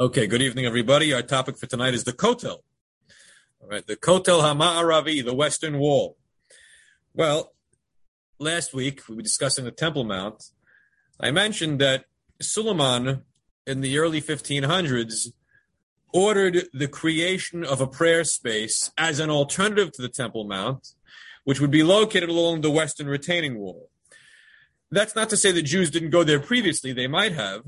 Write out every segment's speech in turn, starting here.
Okay, good evening, everybody. Our topic for tonight is the Kotel. All right, the Kotel Hama'aravi, the Western Wall. Well, last week we were discussing the Temple Mount. I mentioned that Suleiman in the early 1500s ordered the creation of a prayer space as an alternative to the Temple Mount, which would be located along the western retaining wall. That's not to say that Jews didn't go there previously, they might have,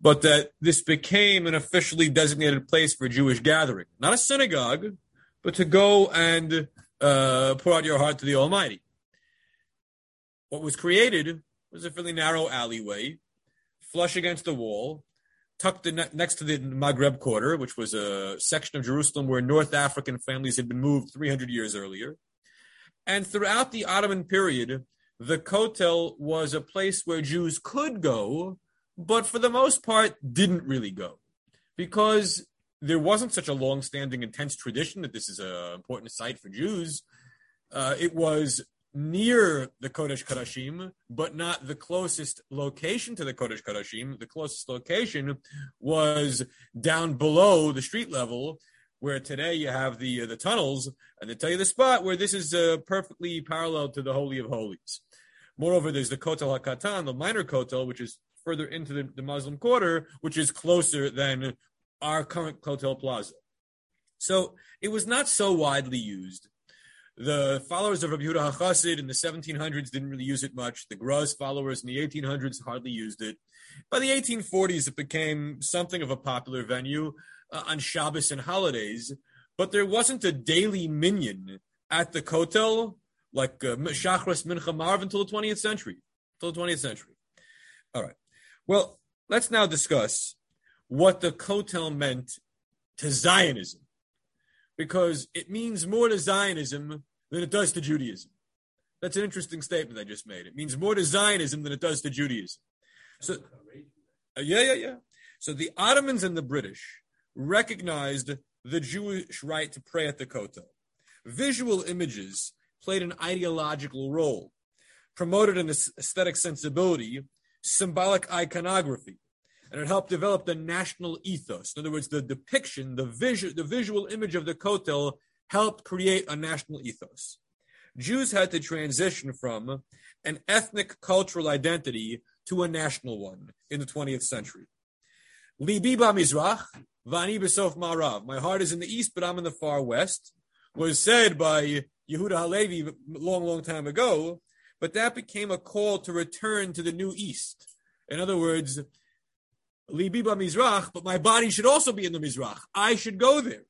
but that this became an officially designated place for Jewish gathering. Not a synagogue, but to go and uh, pour out your heart to the Almighty. What was created was a fairly narrow alleyway, flush against the wall, tucked in, next to the Maghreb Quarter, which was a section of Jerusalem where North African families had been moved 300 years earlier. And throughout the Ottoman period, the Kotel was a place where Jews could go but for the most part, didn't really go because there wasn't such a long-standing, intense tradition that this is an important site for Jews. Uh, it was near the Kodesh Kodashim, but not the closest location to the Kodesh Kodashim. The closest location was down below the street level, where today you have the uh, the tunnels, and they tell you the spot where this is uh, perfectly parallel to the Holy of Holies. Moreover, there's the Kotel HaKatan, the minor Kotel, which is further into the, the Muslim quarter, which is closer than our current Kotel Plaza. So it was not so widely used. The followers of Rabbi Yehuda HaChassid in the 1700s didn't really use it much. The Gra's followers in the 1800s hardly used it. By the 1840s, it became something of a popular venue uh, on Shabbos and holidays, but there wasn't a daily minyan at the Kotel like uh, Shachris Mincha Marv until the 20th century. Until the 20th century. All right. Well, let's now discuss what the Kotel meant to Zionism, because it means more to Zionism than it does to Judaism. That's an interesting statement I just made. It means more to Zionism than it does to Judaism. So, uh, yeah, yeah, yeah. So the Ottomans and the British recognized the Jewish right to pray at the Kotel. Visual images played an ideological role, promoted an aesthetic sensibility symbolic iconography. And it helped develop the national ethos. In other words, the depiction, the visual, the visual image of the Kotel helped create a national ethos. Jews had to transition from an ethnic cultural identity to a national one in the 20th century. Libi Mizrach, vani besof marav. My heart is in the east, but I'm in the far west. Was said by Yehuda Halevi long, long time ago, but that became a call to return to the New East. In other words, Libiba Mizrach, but my body should also be in the Mizrach. I should go there.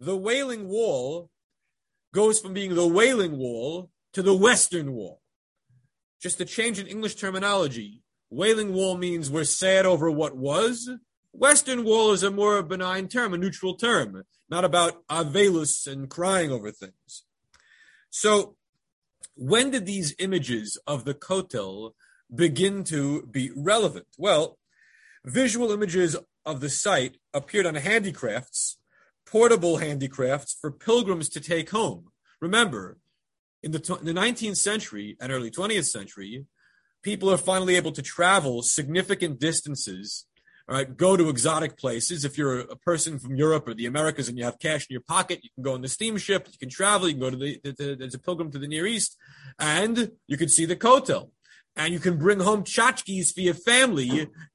The Wailing Wall goes from being the Wailing Wall to the Western Wall. Just a change in English terminology. Wailing Wall means we're sad over what was. Western Wall is a more benign term, a neutral term, not about avelus and crying over things. So when did these images of the Kotel begin to be relevant? Well, visual images of the site appeared on handicrafts, portable handicrafts for pilgrims to take home. Remember, in the, the 19th century and early 20th century, people are finally able to travel significant distances all right, go to exotic places. If you're a person from Europe or the Americas and you have cash in your pocket, you can go on the steamship, you can travel, you can go to the, the, the there's a pilgrim to the Near East, and you can see the Kotel. And you can bring home tchotchkes for your family.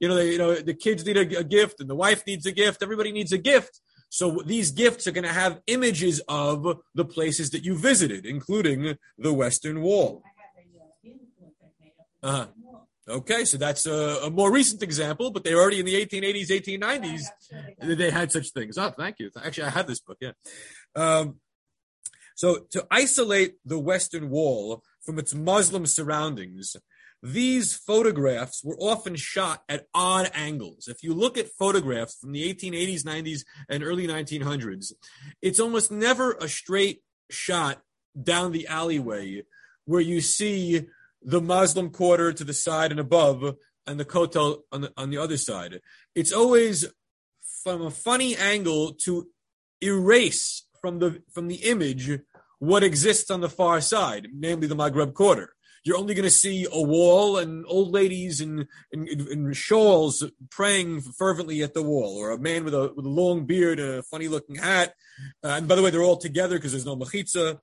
You know, they, you know, the kids need a, a gift and the wife needs a gift. Everybody needs a gift. So these gifts are going to have images of the places that you visited, including the Western Wall. Uh-huh. Okay, so that's a, a, more recent example, but they were already in the 1880s, 1890s. They had such things. Oh, thank you. Actually, I have this book. Yeah. Um, so to isolate the Western Wall from its Muslim surroundings, these photographs were often shot at odd angles. If you look at photographs from the 1880s, 90s, and early 1900s, it's almost never a straight shot down the alleyway where you see the Muslim quarter to the side and above, and the kotel on the, on the other side. It's always from a funny angle to erase from the from the image what exists on the far side, namely the Maghreb quarter. you're only going to see a wall and old ladies in, in, in, shawls praying fervently at the wall, or a man with a, with a long beard a funny looking hat. Uh, and by the way, they're all together because there's no mechitza.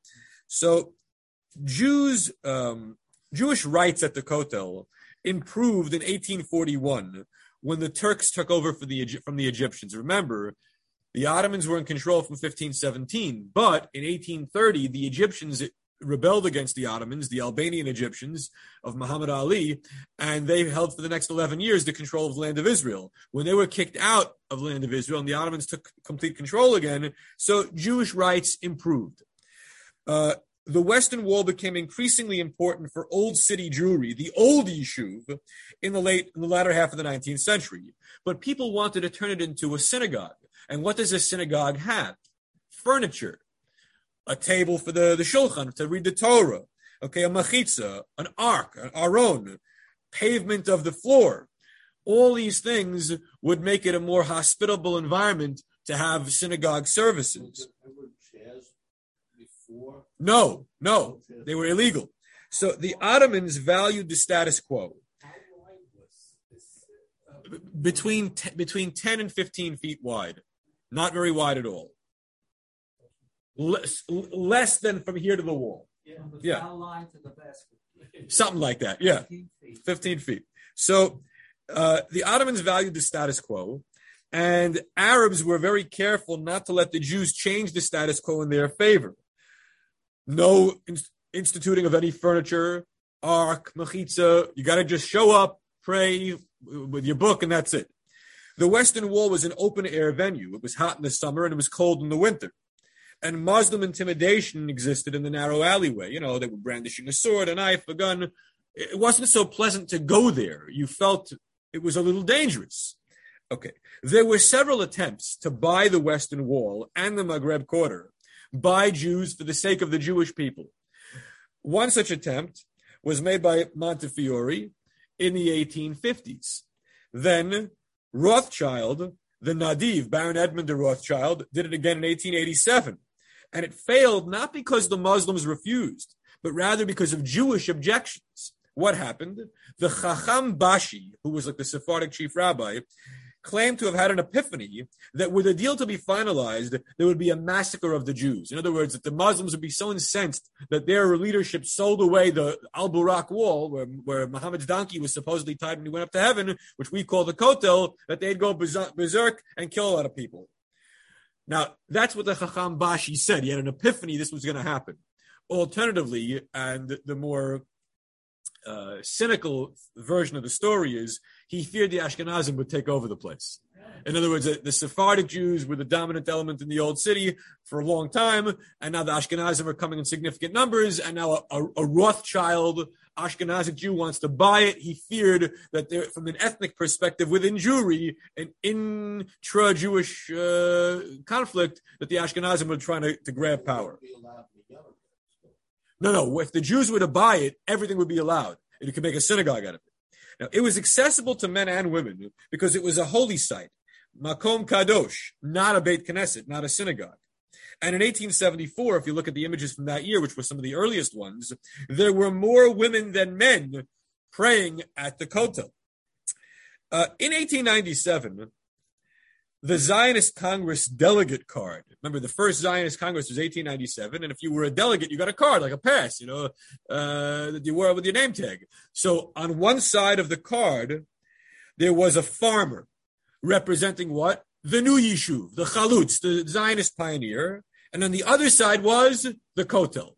So Jews, um, Jewish rights at the Kotel improved in 1841 when the Turks took over the, from the Egyptians. Remember, the Ottomans were in control from 1517, but in 1830, the Egyptians rebelled against the Ottomans, the Albanian Egyptians of Muhammad Ali, and they held for the next 11 years the control of the land of Israel. When they were kicked out of the land of Israel and the Ottomans took complete control again, so Jewish rights improved. Uh, the Western Wall became increasingly important for Old City Jewry, the old Yishuv, in the late, in the latter half of the 19th century. But people wanted to turn it into a synagogue. And what does a synagogue have? Furniture, a table for the, the shulchan to read the Torah, okay, a machitza, an ark, an aron, pavement of the floor. All these things would make it a more hospitable environment to have synagogue services. No, no, they were illegal. So the Ottomans valued the status quo. Between t- between ten and fifteen feet wide, not very wide at all. Less, less than from here to the wall. Yeah, Yeah. The Something like that. Yeah, 15 feet. 15 feet. So uh, the Ottomans valued the status quo, and Arabs were very careful not to let the Jews change the status quo in their favor. No in- instituting of any furniture, ark, mechitza. You got to just show up, pray with your book, and that's it. The Western Wall was an open air venue. It was hot in the summer and it was cold in the winter. And Muslim intimidation existed in the narrow alleyway. You know, they were brandishing a sword, a knife, a gun. It wasn't so pleasant to go there. You felt it was a little dangerous. Okay. There were several attempts to buy the Western Wall and the Maghreb Quarter by Jews for the sake of the Jewish people. One such attempt was made by Montefiore in the 1850s. Then Rothschild, the Nadiv, Baron Edmund de Rothschild, did it again in 1887. And it failed not because the Muslims refused, but rather because of Jewish objections. What happened? The Chacham Bashi, who was like the Sephardic chief rabbi, claimed to have had an epiphany that were the deal to be finalized, there would be a massacre of the Jews. In other words, that the Muslims would be so incensed that their leadership sold away the Al Burak wall, where, where Muhammad's donkey was supposedly tied when he went up to heaven, which we call the Kotel, that they'd go berserk and kill a lot of people. Now, that's what the Chacham Bashi said. He had an epiphany this was going to happen. Alternatively, and the more uh, cynical version of the story is he feared the Ashkenazim would take over the place. In other words, the, the Sephardic Jews were the dominant element in the old city for a long time, and now the Ashkenazim are coming in significant numbers, and now a, a, a Rothschild Ashkenazic Jew wants to buy it. He feared that there, from an ethnic perspective within Jewry, an intra-Jewish uh, conflict, that the Ashkenazim were trying to, to grab power. No, no. If the Jews were to buy it, everything would be allowed. And you could make a synagogue out of it. Now, it was accessible to men and women because it was a holy site, Makom Kadosh, not a Beit Knesset, not a synagogue. And in 1874, if you look at the images from that year, which were some of the earliest ones, there were more women than men praying at the Kotel. Uh, in 1897, the Zionist Congress delegate card. Remember, the first Zionist Congress was 1897, and if you were a delegate, you got a card, like a pass, you know, uh, that you wore with your name tag. So on one side of the card, there was a farmer representing what? The new Yishuv, the Chalutz, the Zionist pioneer, and on the other side was the Kotel.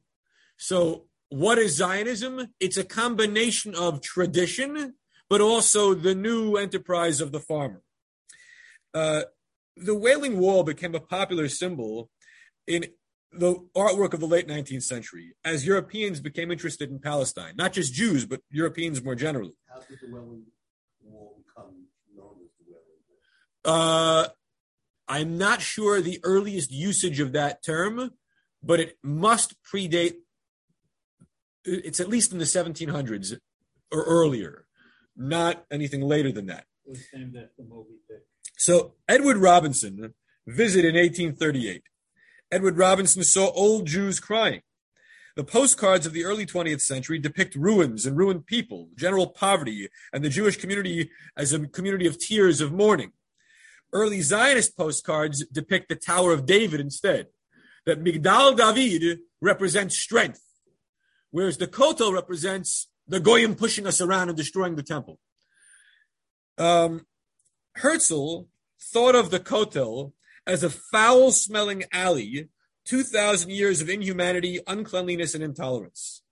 So what is Zionism? It's a combination of tradition, but also the new enterprise of the farmer. Uh, the Wailing Wall became a popular symbol in the artwork of the late 19th century as Europeans became interested in Palestine, not just Jews, but Europeans more generally. How did the Wailing Wall become known as the Wailing Wall? Uh, I'm not sure the earliest usage of that term, but it must predate, it's at least in the 1700s or earlier, not anything later than that. It was named after Moby Dick. So Edward Robinson visited in 1838. Edward Robinson saw old Jews crying. The postcards of the early 20th century depict ruins and ruined people, general poverty, and the Jewish community as a community of tears of mourning. Early Zionist postcards depict the Tower of David instead. That Migdal David represents strength, whereas the Kotel represents the Goyim pushing us around and destroying the temple. Um, Herzl thought of the Kotel as a foul smelling alley, 2,000 years of inhumanity, uncleanliness, and intolerance.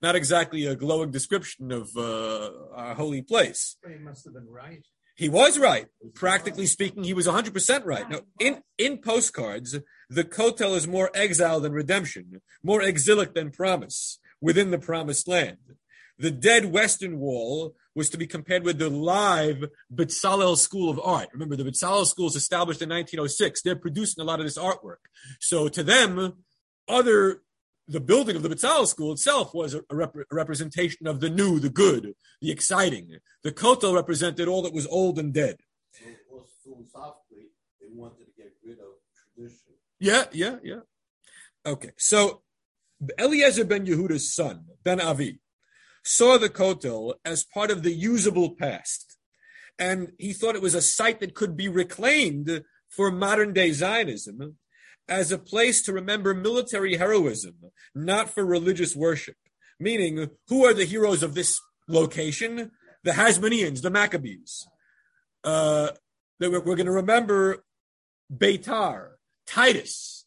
Not exactly a glowing description of uh, our holy place. But he must have been right. He was right. Practically speaking, he was 100% right. Now, in, in postcards, the Kotel is more exile than redemption, more exilic than promise within the promised land. The dead Western Wall was to be compared with the live Bezalel School of Art. Remember, the Bezalel School was established in 1906. They're producing a lot of this artwork. So to them, other the building of the Bezalel School itself was a, rep- a, representation of the new, the good, the exciting. The Kotel represented all that was old and dead. So, philosophically, they wanted to get rid of tradition. Yeah, yeah, yeah. Okay, so Eliezer ben Yehuda's son, Ben Avi, saw the Kotel as part of the usable past. And he thought it was a site that could be reclaimed for modern day Zionism as a place to remember military heroism, not for religious worship. Meaning, who are the heroes of this location? The Hasmoneans, the Maccabees. Uh, that we're, we're going to remember Beitar, Titus.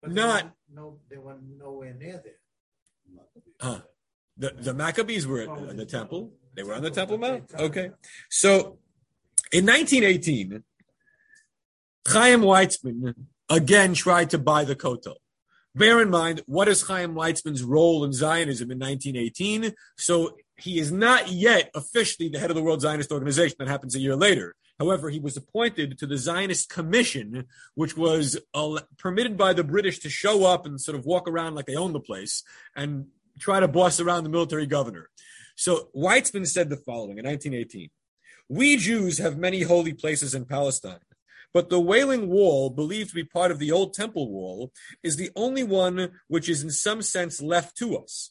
But Not- they no, they were nowhere near there. Huh. The, the Maccabees were in the temple. They were on the Temple Mount. Okay. So in 1918, Chaim Weizmann again tried to buy the Kotel. Bear in mind, what is Chaim Weizmann's role in Zionism in 1918? So he is not yet officially the head of the World Zionist Organization. That happens a year later. However, he was appointed to the Zionist Commission, which was uh, permitted by the British to show up and sort of walk around like they own the place and try to boss around the military governor. So Weizmann said the following in 1918 We Jews have many holy places in Palestine, but the Wailing Wall, believed to be part of the old Temple Wall, is the only one which is in some sense left to us.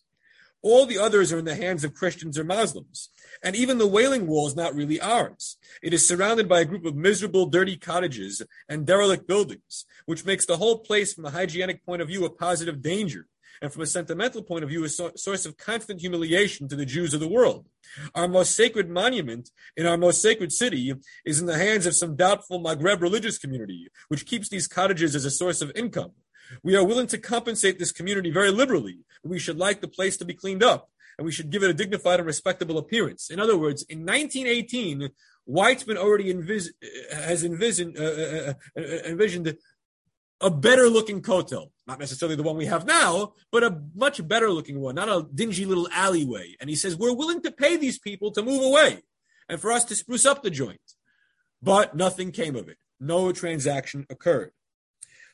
All the others are in the hands of Christians or Muslims. And even the Wailing Wall is not really ours. It is surrounded by a group of miserable, dirty cottages and derelict buildings, which makes the whole place, from a hygienic point of view, a positive danger and from a sentimental point of view, a so- source of constant humiliation to the Jews of the world. Our most sacred monument in our most sacred city is in the hands of some doubtful Maghreb religious community, which keeps these cottages as a source of income. We are willing to compensate this community very liberally, but we should like the place to be cleaned up, and we should give it a dignified and respectable appearance. In other words, in 1918, Weizmann already envis- has envisioned, uh, uh, uh, envisioned a better looking kotel, not necessarily the one we have now, but a much better looking one, not a dingy little alleyway. And he says, we're willing to pay these people to move away and for us to spruce up the joint. But nothing came of it. No transaction occurred.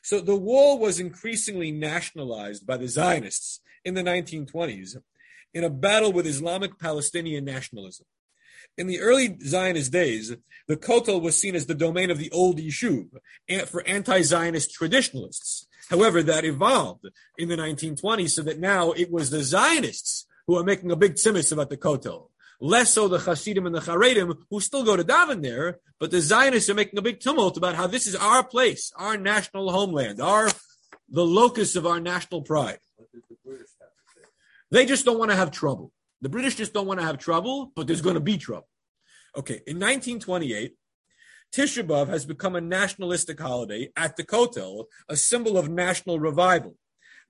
So the wall was increasingly nationalized by the Zionists in the 1920s in a battle with Islamic Palestinian nationalism. In the early Zionist days, the Kotel was seen as the domain of the old Yishuv for anti-Zionist traditionalists. However, that evolved in the 1920s so that now it was the Zionists who are making a big tzimis about the Kotel. Less so the Hasidim and the Charedim who still go to daven there, but the Zionists are making a big tumult about how this is our place, our national homeland, our the locus of our national pride. The? They just don't want to have trouble. The British just don't want to have trouble, but there's going to be trouble. Okay, in 1928, Tisha B'Av has become a nationalistic holiday at the Kotel, a symbol of national revival.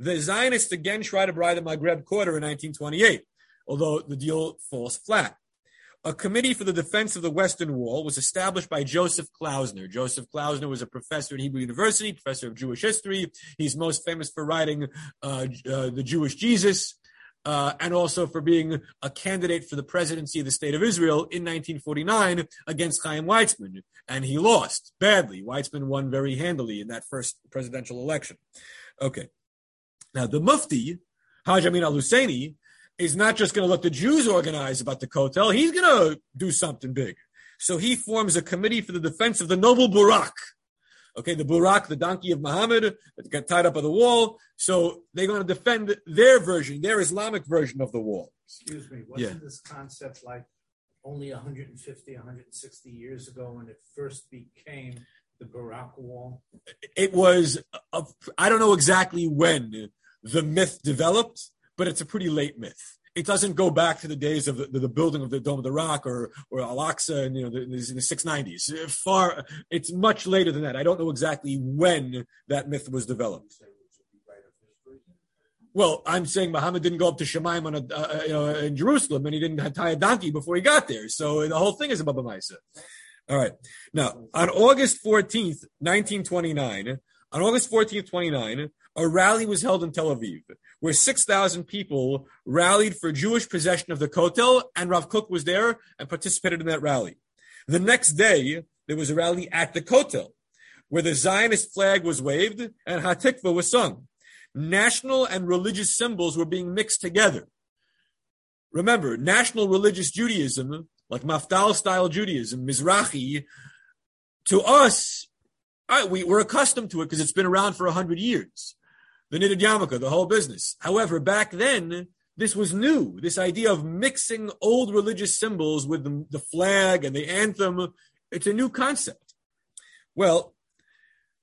The Zionists again try to buy the Maghreb quarter in 1928, although the deal falls flat. A committee for the defense of the Western Wall was established by Joseph Klausner. Joseph Klausner was a professor at Hebrew University, professor of Jewish history. He's most famous for writing uh, uh, The Jewish Jesus, uh, and also for being a candidate for the presidency of the state of Israel in 1949 against Chaim Weizmann. And he lost badly. Weizmann won very handily in that first presidential election. Okay. Now, the Mufti, Haj Amin al Husseini, is not just going to let the Jews organize about the Kotel, he's going to do something big. So he forms a committee for the defense of the noble Barak, Okay, the Burak, the donkey of Muhammad, that got tied up on the wall. So they're going to defend their version, their Islamic version of the wall. Excuse me, Yeah. wasn't this concept like only 150, 160 years ago when it first became the Barak Wall? It was, a, I don't know exactly when the myth developed, but it's a pretty late myth. It doesn't go back to the days of the, the building of the Dome of the Rock or or Al Aqsa in you know the, in the 690s. Far, it's much later than that. I don't know exactly when that myth was developed. Well, I'm saying Muhammad didn't go up to Shemaim on a, uh, you know, in Jerusalem, and he didn't tie a donkey before he got there. So the whole thing is a Baba Maisa. All right. Now, on August 14th, 1929, on August 14th, 29, a rally was held in Tel Aviv, where 6,000 people rallied for Jewish possession of the Kotel, and Rav Kook was there and participated in that rally. The next day, there was a rally at the Kotel, where the Zionist flag was waved and Hatikva was sung national and religious symbols were being mixed together. Remember, national religious Judaism, like Mafdal style Judaism, Mizrahi, to us, I, we, we're accustomed to it because it's been around for a hundred years. The Nidid Yarmulke, the whole business. However, back then, this was new. This idea of mixing old religious symbols with the, the flag and the anthem, it's a new concept. Well,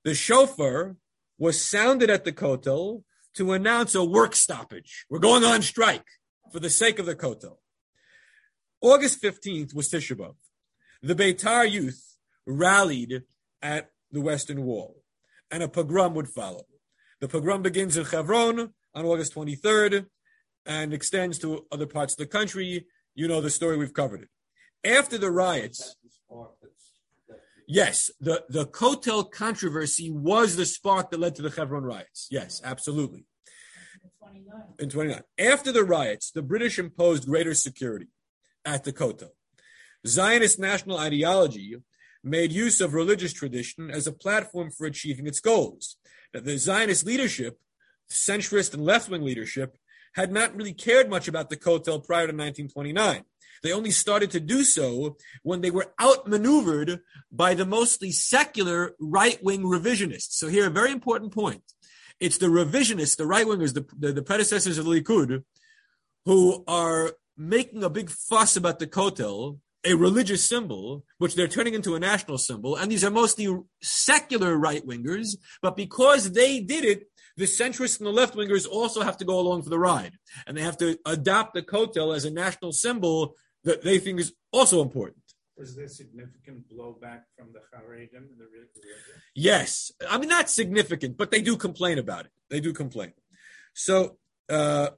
the shofar was sounded at the Kotel to announce a work stoppage. We're going on strike for the sake of the Kotel. August 15th was Tisha B'Av. The Beitar youth rallied at the Western Wall, and a pogrom would follow. The pogrom begins in Hebron on August 23rd and extends to other parts of the country. You know the story, we've covered it. After the riots, Yes, the, the Kotel controversy was the spark that led to the Hebron riots. Yes, absolutely. In 29. After the riots, the British imposed greater security at the Kotel. Zionist national ideology made use of religious tradition as a platform for achieving its goals. Now, the Zionist leadership, centrist and left wing leadership, had not really cared much about the Kotel prior to 1929. They only started to do so when they were outmaneuvered by the mostly secular right wing revisionists. So, here, a very important point. It's the revisionists, the right wingers, the, the, the predecessors of the Likud, who are making a big fuss about the Kotel, a religious symbol, which they're turning into a national symbol. And these are mostly secular right wingers, but because they did it, the centrists and the left wingers also have to go along for the ride. And they have to adopt the Kotel as a national symbol that they think is also important. Was there significant blowback from the Haredim and the religion? Yes. I mean, not significant, but they do complain about it. They do complain. So, uh,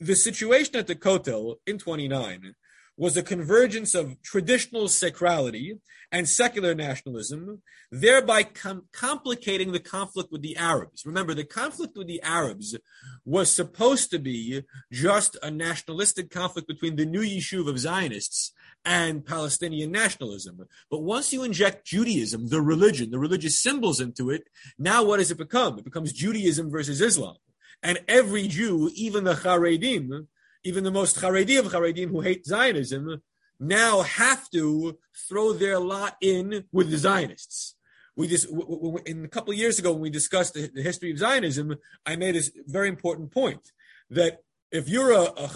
the situation at the Kotel in 29 was a convergence of traditional sacrality and secular nationalism, thereby com- complicating the conflict with the Arabs. Remember, the conflict with the Arabs was supposed to be just a nationalistic conflict between the new Yishuv of Zionists and Palestinian nationalism. But once you inject Judaism, the religion, the religious symbols into it, now what does it become? It becomes Judaism versus Islam. And every Jew, even the Haredim, even the most Haredi of Haredim who hate Zionism, now have to throw their lot in with the Zionists. We just w- w- in a couple of years ago when we discussed the, the history of Zionism, I made a very important point that if you're a, a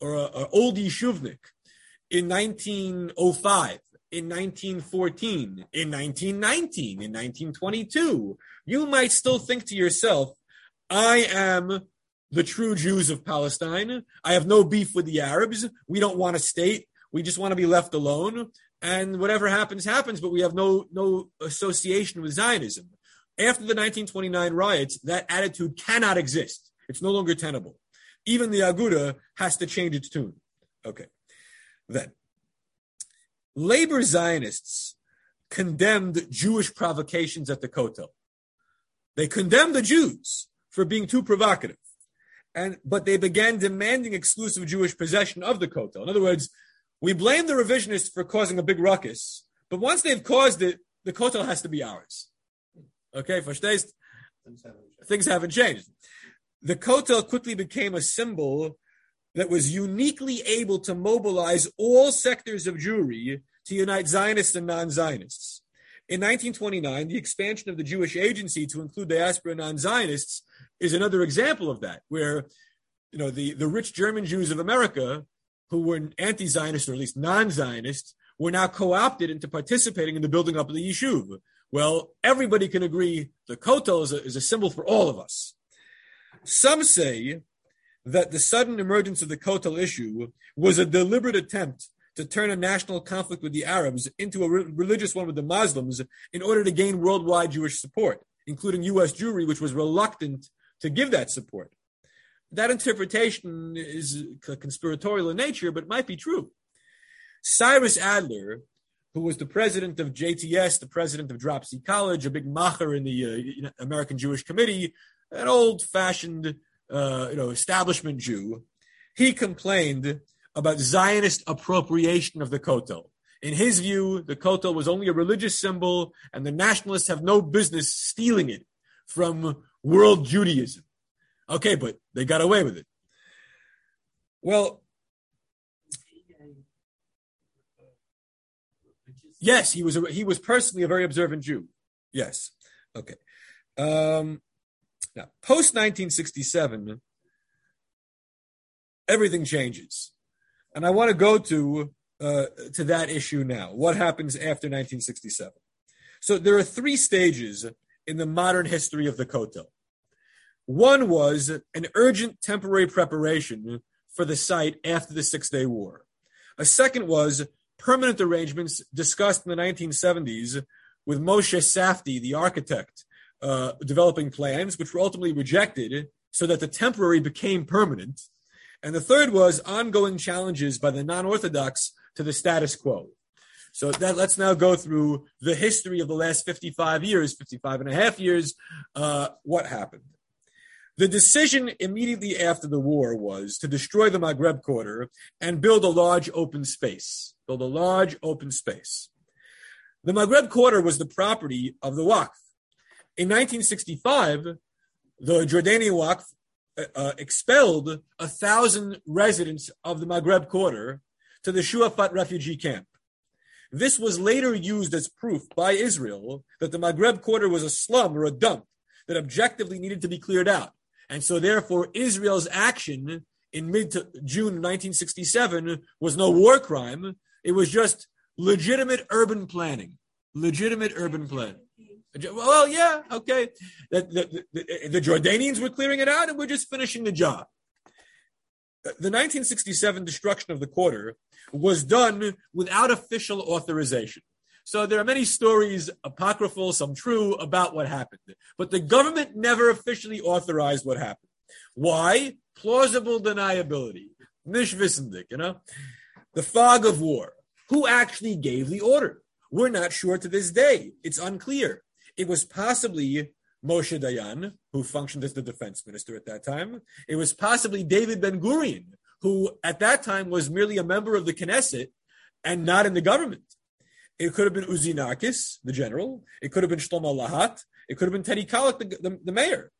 or an old Yeshuvnik in 1905, in 1914, in 1919, in 1922, you might still think to yourself, I am the true Jews of Palestine. I have no beef with the Arabs. We don't want a state. We just want to be left alone. And whatever happens, happens, but we have no, no association with Zionism. After the 1929 riots, that attitude cannot exist. It's no longer tenable. Even the Aguda has to change its tune. Okay. Then, labor Zionists condemned Jewish provocations at the Kotel. They condemned the Jews for being too provocative. And but they began demanding exclusive Jewish possession of the Kotel. In other words, we blame the revisionists for causing a big ruckus, but once they've caused it, the Kotel has to be ours. Okay, verstehst? things. Things haven't changed. The Kotel quickly became a symbol that was uniquely able to mobilize all sectors of Jewry to unite Zionists and non-Zionists. In 1929, the expansion of the Jewish agency to include diaspora non-Zionists is another example of that, where you know the, the rich German Jews of America, who were anti-Zionist or at least non-Zionist, were now co-opted into participating in the building up of the Yishuv. Well, everybody can agree the Kotel is a, is a symbol for all of us. Some say that the sudden emergence of the Kotel issue was a deliberate attempt to turn a national conflict with the Arabs into a re- religious one with the Muslims in order to gain worldwide Jewish support, including U.S. Jewry, which was reluctant to give that support. That interpretation is conspiratorial in nature, but might be true. Cyrus Adler, who was the president of JTS, the president of Dropsie College, a big macher in the uh, American Jewish Committee, an old-fashioned, uh, you know, establishment Jew, he complained about Zionist appropriation of the Kotel. In his view, the Kotel was only a religious symbol, and the nationalists have no business stealing it from world Judaism. Okay, but they got away with it. Well, yes, he was a, he was personally a very observant Jew. Yes. Okay. Um, now, post 1967, everything changes. And I want to go to uh, to that issue now. What happens after 1967? So there are three stages in the modern history of the Kotel. One was an urgent temporary preparation for the site after the Six Day War. A second was permanent arrangements discussed in the 1970s with Moshe Safdie, the architect, uh, developing plans, which were ultimately rejected, so that the temporary became permanent. And the third was ongoing challenges by the non-Orthodox to the status quo. So that let's now go through the history of the last 55 years, 55 and a half years. Uh, what happened? The decision immediately after the war was to destroy the Maghreb quarter and build a large open space. Build a large open space. The Maghreb quarter was the property of the Waqf. In 1965, the Jordanian Waqf uh, uh, expelled a thousand residents of the Maghreb quarter to the Shuafat refugee camp. This was later used as proof by Israel that the Maghreb quarter was a slum or a dump that objectively needed to be cleared out. And so, therefore, Israel's action in mid June 1967 was no war crime. It was just legitimate urban planning. Legitimate urban planning. Well, yeah, okay. The, the, the, the, Jordanians were clearing it out, and we're just finishing the job. The 1967 destruction of the quarter was done without official authorization. So there are many stories, apocryphal, some true, about what happened. But the government never officially authorized what happened. Why? Plausible deniability. Nishvisendik, you know? The fog of war. Who actually gave the order? We're not sure to this day. It's unclear. It was possibly Moshe Dayan, who functioned as the defense minister at that time. It was possibly David Ben Gurion, who at that time was merely a member of the Knesset and not in the government. It could have been Uzi Narkis, the general. It could have been Shlomo Lahat. It could have been Teddy Kollek, the, the, the mayor.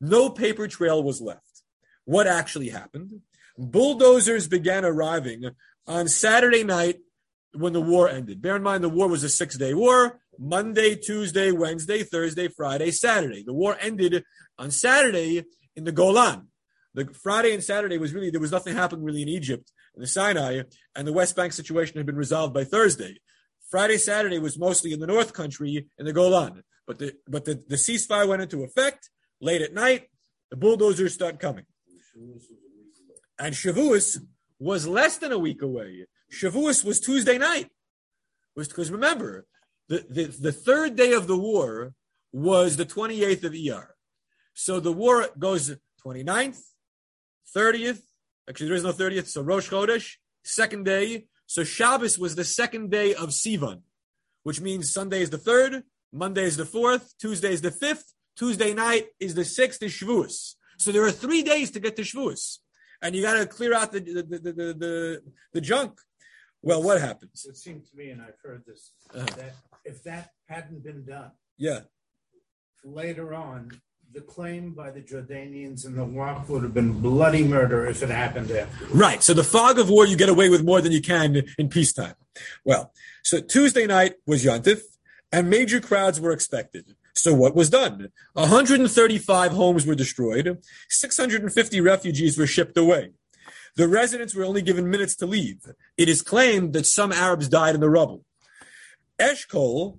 No paper trail was left. What actually happened? Bulldozers began arriving on Saturday night when the war ended. Bear in mind, the war was a six day war. Monday, Tuesday, Wednesday, Thursday, Friday, Saturday. The war ended on Saturday in the Golan. The Friday and Saturday was really, there was nothing happening really in Egypt, in the Sinai, and the West Bank situation had been resolved by Thursday. Friday, Saturday was mostly in the North Country in the Golan. But the, but the, the ceasefire went into effect late at night. The bulldozers start coming. And Shavuos was less than a week away. Shavuos was Tuesday night. Was because remember, the, the, the third day of the war was the 28th of ER. So the war goes 29th, 30th. Actually, there is no 30th. So Rosh Chodesh, second day. So Shabbos was the second day of Sivan, which means Sunday is the third, Monday is the fourth, Tuesday is the fifth, Tuesday night is the sixth is Shavuos. So there are three days to get to Shavuos. And you got to clear out the, the, the, the, the, the junk. Well, what happens? It seemed to me, and I've heard this, Uh-huh. that if that hadn't been done Yeah. later on, the claim by the Jordanians and the Waqf would have been bloody murder if it happened there. Right. So the fog of war, you get away with more than you can in peacetime. Well, so Tuesday night was Yontif, and major crowds were expected. So what was done? 135 homes were destroyed, 650 refugees were shipped away. The residents were only given minutes to leave. It is claimed that some Arabs died in the rubble. Eshkol,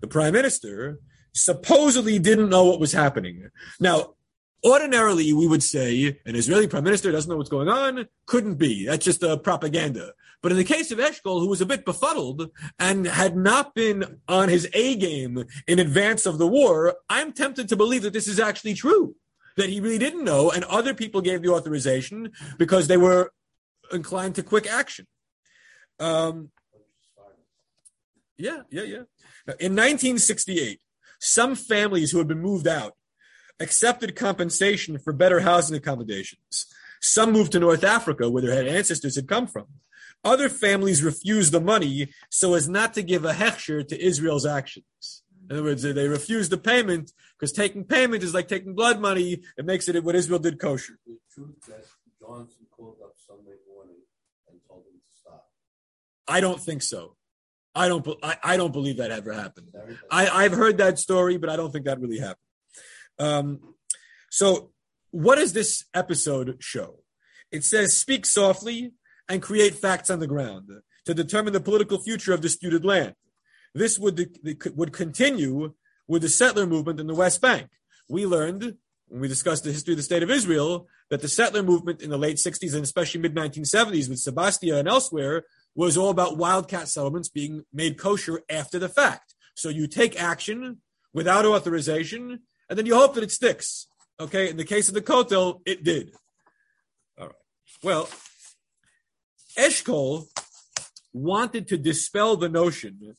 the prime minister, supposedly didn't know what was happening. Now, ordinarily, we would say an Israeli prime minister doesn't know what's going on. Couldn't be. That's just propaganda. But in the case of Eshkol, who was a bit befuddled and had not been on his A game in advance of the war, I'm tempted to believe that this is actually true. That he really didn't know, and other people gave the authorization because they were inclined to quick action. Um, yeah, yeah, yeah. In 1968, some families who had been moved out accepted compensation for better housing accommodations. Some moved to North Africa, where their ancestors had come from. Other families refused the money so as not to give a hechsher to Israel's actions. In other words, they refused the payment because taking payment is like taking blood money. It makes it what Israel did kosher. The truth that Johnson called up Sunday morning and told him to stop. I don't think so. I don't. I, I don't believe that ever happened. I, I've heard that story, but I don't think that really happened. Um, so, what does this episode show? It says, "Speak softly and create facts on the ground to determine the political future of disputed land." This would would continue with the settler movement in the West Bank. We learned when we discussed the history of the state of Israel that the settler movement in the late 60s and especially mid 1970s with Sebastia and elsewhere was all about wildcat settlements being made kosher after the fact. So you take action without authorization, and then you hope that it sticks. Okay, in the case of the Kotel, it did. All right. Well, Eshkol wanted to dispel the notion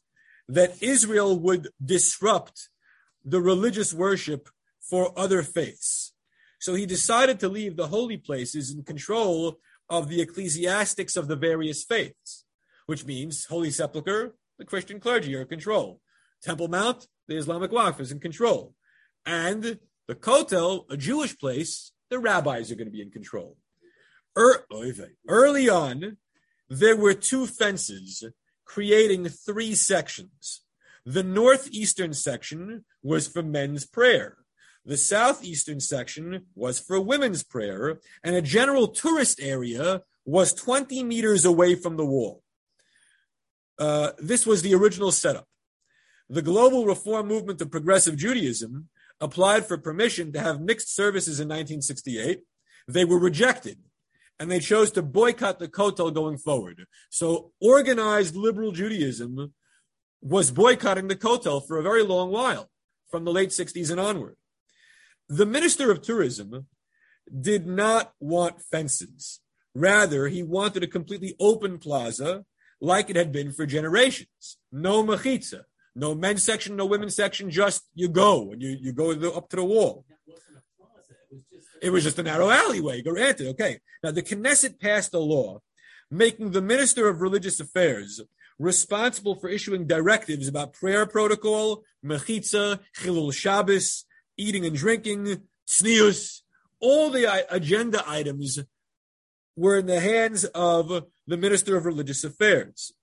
that Israel would disrupt the religious worship for other faiths. So he decided to leave the holy places in control of the ecclesiastics of the various faiths, which means Holy Sepulchre, the Christian clergy are in control. Temple Mount, the Islamic Waqf is in control. And the Kotel, a Jewish place, the rabbis are going to be in control. Er- early on, there were two fences creating three sections. The northeastern section was for men's prayer. The southeastern section was for women's prayer, and a general tourist area was 20 meters away from the wall. Uh, this was the original setup. The global reform movement of progressive Judaism applied for permission to have mixed services in 1968. They were rejected and they chose to boycott the Kotel going forward. So organized liberal Judaism was boycotting the Kotel for a very long while, from the late 60s and onward. The minister of tourism did not want fences. Rather, he wanted a completely open plaza like it had been for generations. No machitza, no men's section, no women's section, just you go and you, you go up to the wall. It was just. A narrow alleyway. Granted, okay. Now the Knesset passed a law making the Minister of Religious Affairs responsible for issuing directives about prayer protocol, mechitza, chilul Shabbos, eating and drinking, tznius. All the agenda items were in the hands of the Minister of Religious Affairs.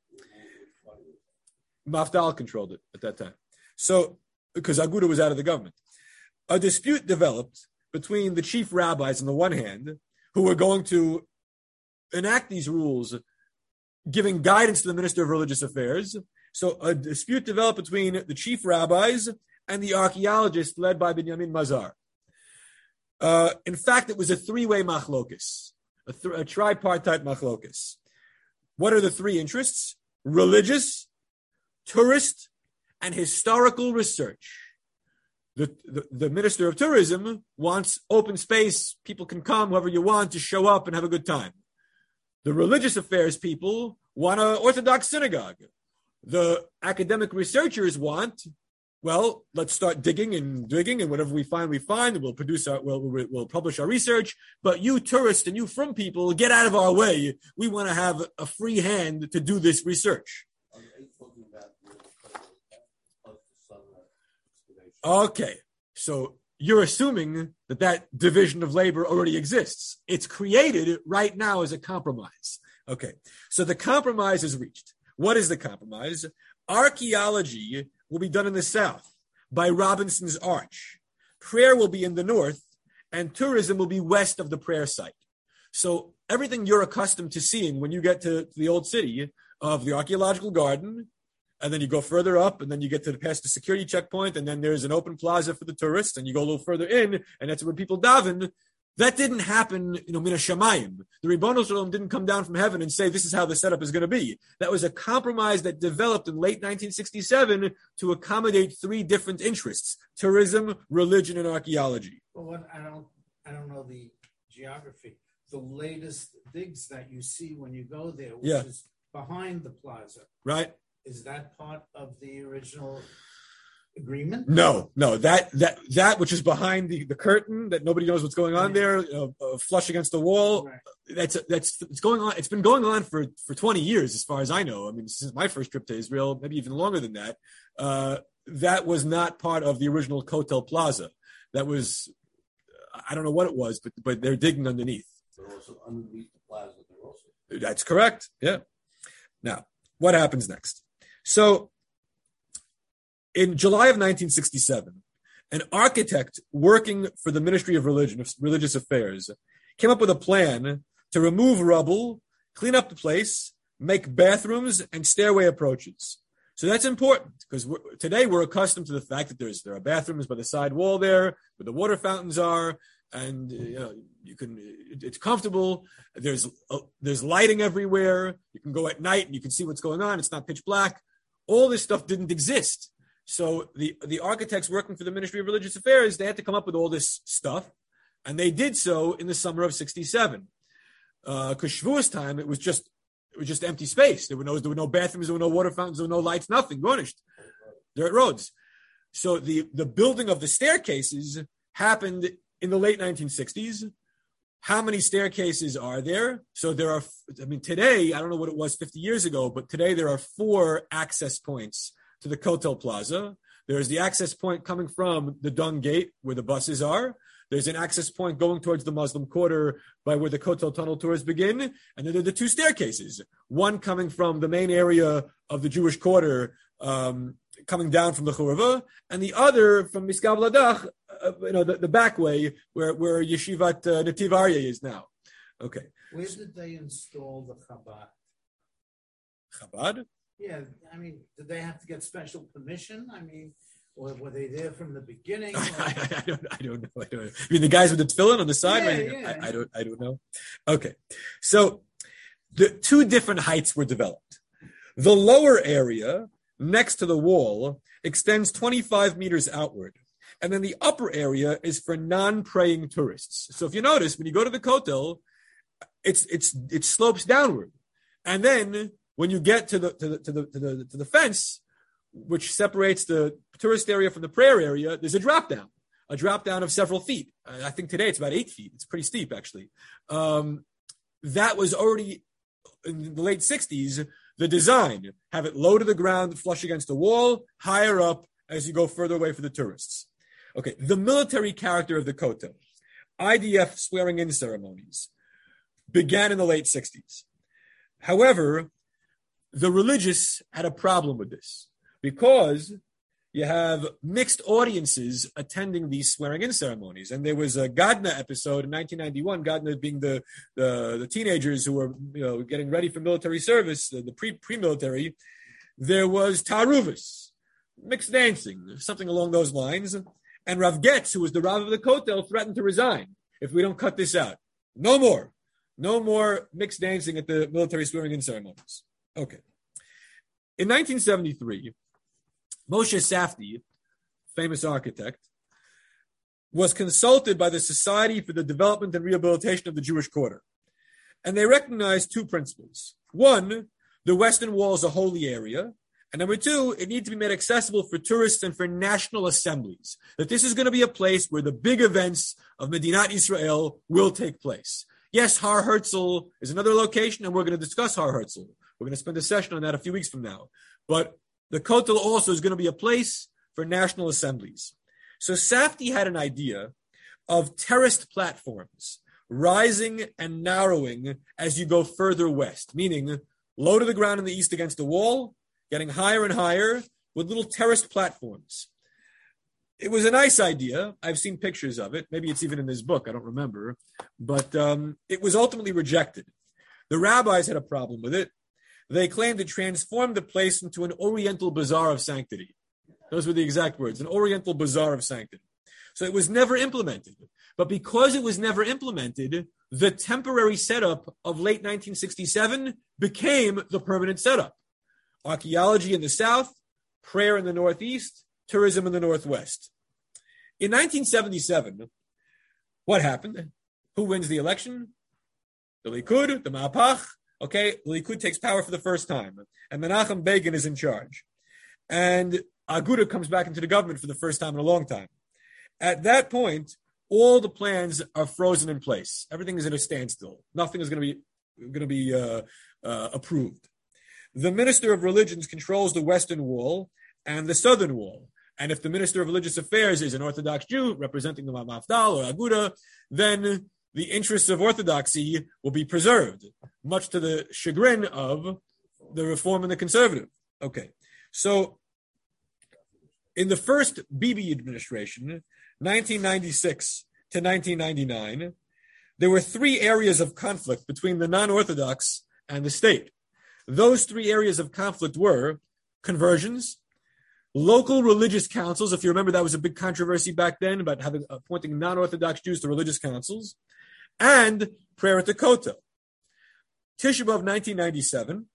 Mafdal controlled it at that time. So, because Aguda was out of the government, a dispute developed between the chief rabbis on the one hand, who were going to enact these rules, giving guidance to the Minister of Religious Affairs. So, a dispute developed between the chief rabbis and the archaeologist led by Benjamin Mazar. Uh, in fact, it was a three-way machlokus, a, th- a tripartite machlokus. What are the three interests? Religious, tourist, and historical research. The, the, the minister of tourism wants open space. People can come, whoever you want, to show up and have a good time. The religious affairs people want an Orthodox synagogue. The academic researchers want, well, let's start digging and digging, and whatever we find, we find, we'll produce our, we'll, we'll, we'll publish our research. But you tourists and you from people, get out of our way. We want to have a free hand to do this research. Okay, so you're assuming that that division of labor already exists. It's created right now as a compromise. Okay, so the compromise is reached. What is the compromise? Archaeology will be done in the south by Robinson's Arch. Prayer will be in the north, and tourism will be west of the prayer site. So everything you're accustomed to seeing when you get to, the old city of the archaeological garden, and then you go further up, and then you get to the past the security checkpoint, and then there's an open plaza for the tourists, and you go a little further in, and that's where people daven. That didn't happen, you know, mina shamayim. The Ribbon Shalom didn't come down from heaven and say, this is how the setup is going to be. That was a compromise that developed in late 1967 to accommodate three different interests, tourism, religion, and archaeology. Well, what, I don't, I don't know the geography. The latest digs that you see when you go there, which Yeah. is behind the plaza, Right? is that part of the original agreement? No, no, that that that which is behind the, the curtain that nobody knows what's going on there, uh, uh, flush against the wall. Right. That's that's it's going on. It's been going on for for twenty years, as far as I know. I mean, since my first trip to Israel, maybe even longer than that. Uh, that was not part of the original Kotel Plaza. That was, I don't know what it was, but but they're digging underneath. But also underneath the plaza, they're also. That's correct. Yeah. Now, what happens next? So, in July of 1967, an architect working for the Ministry of Religion of Religious Affairs came up with a plan to remove rubble, clean up the place, make bathrooms and stairway approaches. So that's important because we're, today we're accustomed to the fact that there's there are bathrooms by the side wall there, where the water fountains are, and you know you can it's comfortable. There's uh, there's lighting everywhere. You can go at night and you can see what's going on. It's not pitch black. All this stuff didn't exist. So the the architects working for the Ministry of Religious Affairs they had to come up with all this stuff, and they did so in the summer of '67. Because uh, Shavuos time it was just it was just empty space. There were no there were no bathrooms, there were no water fountains, there were no lights, nothing, garnished, dirt roads. So the the building of the staircases happened in the late 1960s. How many staircases are there? So there are. I mean, today I don't know what it was 50 years ago, but today there are four access points to the Kotel Plaza. There's the access point coming from the Dung Gate where the buses are. There's an access point going towards the Muslim Quarter by where the Kotel Tunnel tours begin. And then there are the two staircases, one coming from the main area of the Jewish Quarter, um, coming down from the Churava, and the other from Misgav Ladach, uh, you know, the, the back way where, where Yeshivat uh, Netiv Aryeh is now. Okay. Where did they install the Chabad? Chabad? Yeah, I mean, did they have to get special permission? I mean, or were they there from the beginning? I, I don't, I don't know. I don't know. I mean, the guys with the tefillin on the side. Yeah, right? yeah. I, I don't. I don't know. Okay, so the two different heights were developed. The lower area next to the wall extends 25 meters outward, and then the upper area is for non-praying tourists. So if you notice, when you go to the Kotel, it's it's it slopes downward, and then when you get to the to the to the to the, to the fence, which separates the tourist area from the prayer area, there's a drop down, a drop down of several feet. I think today it's about eight feet. It's pretty steep, actually. Um, that was already in the late 60s, the design. Have it low to the ground, flush against the wall, higher up as you go further away for the tourists. Okay, the military character of the Kotel, IDF swearing in ceremonies, began in the late 60s. However, the religious had a problem with this because you have mixed audiences attending these swearing in ceremonies. And there was a Gadna episode in 1991, Gadna being the, the, the teenagers who were you know, getting ready for military service, the, the pre, pre-military. There was Taruvis, mixed dancing, something along those lines. And Rav Getz, who was the Rav of the Kotel, threatened to resign if we don't cut this out. No more. No more mixed dancing at the military swearing in ceremonies. Okay. In 1973, Moshe Safdie, famous architect, was consulted by the Society for the Development and Rehabilitation of the Jewish Quarter. And they recognized two principles. One, the Western Wall is a holy area. And number two, it needs to be made accessible for tourists and for national assemblies. That this is going to be a place where the big events of Medinat Israel will take place. Yes, Har Herzl is another location, and we're going to discuss Har Herzl. We're going to spend a session on that a few weeks from now. But the Kotel also is going to be a place for national assemblies. So Safdie had an idea of terraced platforms rising and narrowing as you go further west, meaning low to the ground in the east against the wall, getting higher and higher, with little terraced platforms. It was a nice idea. I've seen pictures of it. Maybe it's even in this book. I don't remember. But um, it was ultimately rejected. The rabbis had a problem with it. They claimed to transform the place into an oriental bazaar of sanctity. Those were the exact words an oriental bazaar of sanctity. So it was never implemented. But because it was never implemented, the temporary setup of late 1967 became the permanent setup. Archaeology in the south, prayer in the northeast, tourism in the northwest. In 1977, what happened? Who wins the election? The Likud, the Ma'apach. Okay, Likud takes power for the first time, and Menachem Begin is in charge. And Aguda comes back into the government for the first time in a long time. At that point, all the plans are frozen in place. Everything is in a standstill. Nothing is going to be going to be uh, uh, approved. The minister of religions controls the western wall and the southern wall. And if the minister of religious affairs is an Orthodox Jew representing the Mafdal or Aguda, then the interests of orthodoxy will be preserved, much to the chagrin of the reform and the conservative. Okay, so in the first Bibi administration, 1996 to 1999, there were three areas of conflict between the non Orthodox and the state. Those three areas of conflict were conversions, local religious councils. If you remember, that was a big controversy back then about having appointing non Orthodox Jews to religious councils, and prayer at the Kotel. Tisha B'Av 1997,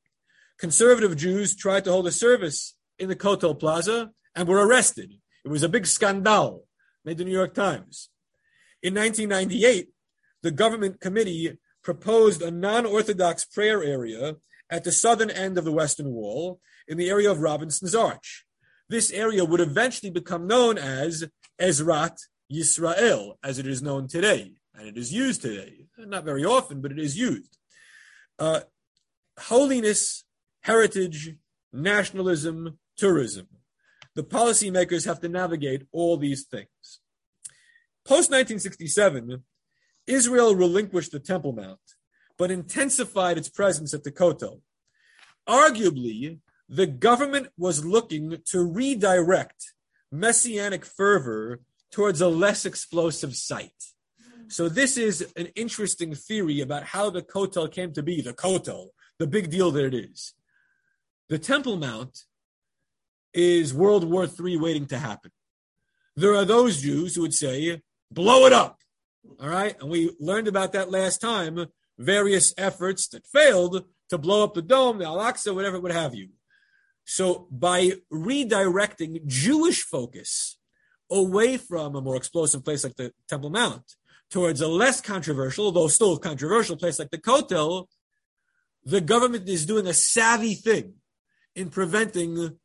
conservative Jews tried to hold a service in the Kotel Plaza and were arrested. It was a big scandal made the New York Times. In 1998, the government committee proposed a non-Orthodox prayer area at the southern end of the Western Wall in the area of Robinson's Arch. This area would eventually become known as Ezrat Yisrael, as it is known today, and it is used today. Not very often, but it is used. Uh, holiness, heritage, nationalism, tourism the policymakers have to navigate all these things. Post 1967, Israel relinquished the Temple Mount, but intensified its presence at the Kotel. Arguably, the government was looking to redirect messianic fervor towards a less explosive site. So this is an interesting theory about how the Kotel came to be, the Kotel, the big deal that it is. The Temple Mount is World War III waiting to happen. There are those Jews who would say, blow it up. All right. And we learned about that last time, various efforts that failed to blow up the dome, the Al Aqsa, whatever, what have you. So by redirecting Jewish focus away from a more explosive place like the Temple Mount towards a less controversial, although still controversial place like the Kotel, the government is doing a savvy thing in preventing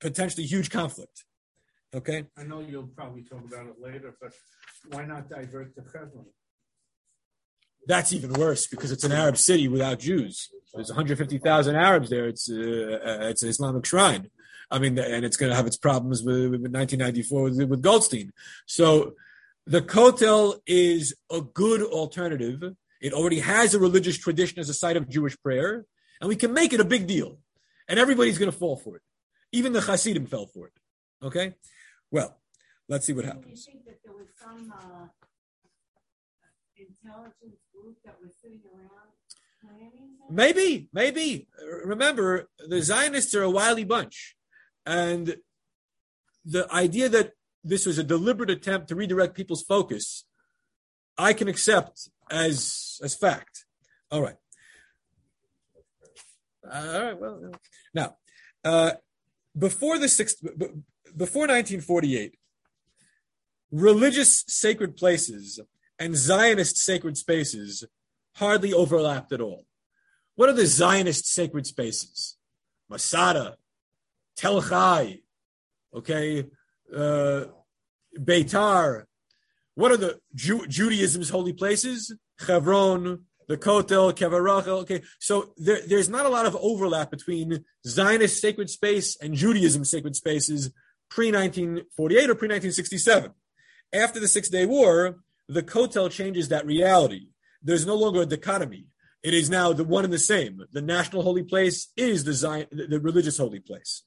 potentially huge conflict. Okay? I know you'll probably talk about it later, but why not divert to Hebron? That's even worse because it's an Arab city without Jews. There's 150,000 Arabs there. It's uh, uh, it's an Islamic shrine. I mean, and it's going to have its problems with, with 1994 with, with Goldstein. So the Kotel is a good alternative. It already has a religious tradition as a site of Jewish prayer, and we can make it a big deal, and everybody's going to fall for it. Even the Hasidim fell for it. Okay? Well, let's see what happens. Do you think that there was some uh, intelligence group that was sitting around planning that? Maybe, maybe. Remember, the Zionists are a wily bunch. And the idea that this was a deliberate attempt to redirect people's focus, I can accept as as fact. All right. All right. Well, now, uh, before the sixth, before 1948, religious sacred places and Zionist sacred spaces hardly overlapped at all. What are the Zionist sacred spaces? Masada, Tel Chai, okay, uh, Beitar. What are the Ju- Judaism's holy places? Hebron, the Kotel, Kever Rachel. Okay, so there, there's not a lot of overlap between Zionist sacred space and Judaism sacred spaces pre 1948 or pre 1967. After the Six Day War, the Kotel changes that reality. There's no longer a dichotomy. It is now the one and the same. The national holy place is the, Zion, the religious holy place.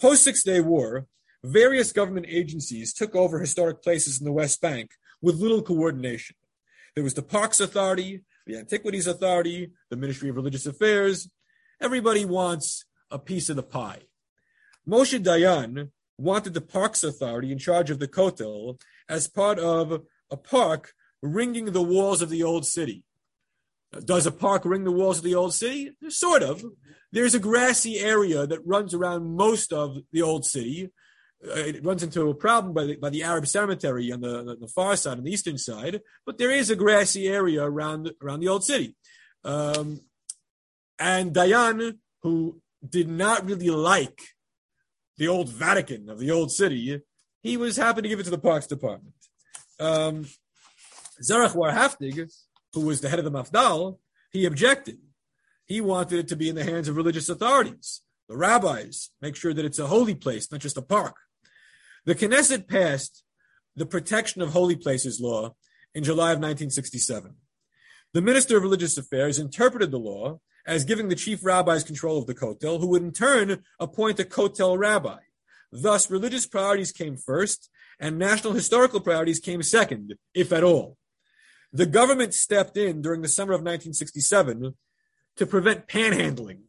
Post Six Day War, various government agencies took over historic places in the West Bank with little coordination. There was the Parks Authority, the Antiquities Authority, the Ministry of Religious Affairs. Everybody wants a piece of the pie. Moshe Dayan wanted the Parks Authority in charge of the Kotel as part of a park ringing the walls of the old city. Does a park ring the walls of the old city? Sort of. There's a grassy area that runs around most of the old city. Uh, it runs into a problem by the, by the Arab cemetery on the, the far side, on the eastern side, but there is a grassy area around, around the old city. Um, and Dayan, who did not really like the old Vatican of the old city, he was happy to give it to the Parks Department. Um, Zerach Warhaftig, who was the head of the Mafdal, he objected. He wanted it to be in the hands of religious authorities, the rabbis, make sure that it's a holy place, not just a park. The Knesset passed the Protection of Holy Places law in July of 1967. The Minister of Religious Affairs interpreted the law as giving the chief rabbis control of the Kotel, who would in turn appoint a Kotel rabbi. Thus, religious priorities came first, and national historical priorities came second, if at all. The government stepped in during the summer of 1967 to prevent panhandling.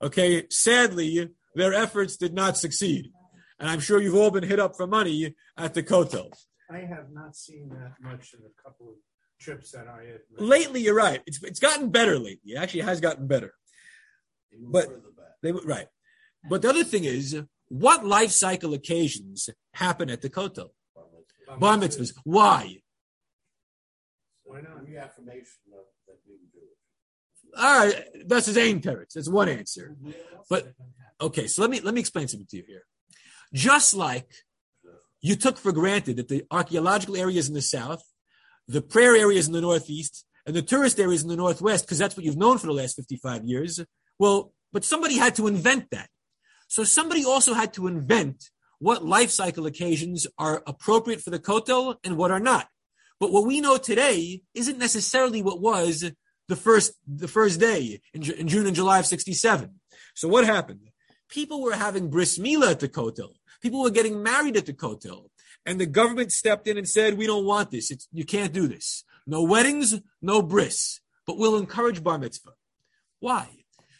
Okay, sadly, their efforts did not succeed. And I'm sure you've all been hit up for money at the Kotel. I have not seen that much in a couple of trips that I had. Lately, you're right. It's, it's gotten better lately. It actually has gotten better. They But- further. They were right. But the other thing is, what life cycle occasions happen at the Kotel? Bar mitzvahs. Why? Why not? Reaffirmation of that being Jewish. All right, that's his aim terrors. That's one answer. But okay, so let me let me explain something to you here. Just like you took for granted that the archaeological areas in the south, the prayer areas in the northeast, and the tourist areas in the northwest, because that's what you've known for the last 55 years. Well, but somebody had to invent that. So somebody also had to invent what life cycle occasions are appropriate for the kotel and what are not. But what we know today isn't necessarily what was the first the first day in, in June and July of 67. So what happened? People were having bris milah at the kotel. People were getting married at the kotel. And the government stepped in and said, we don't want this. It's, you can't do this. No weddings, no bris, but we'll encourage bar mitzvah. Why?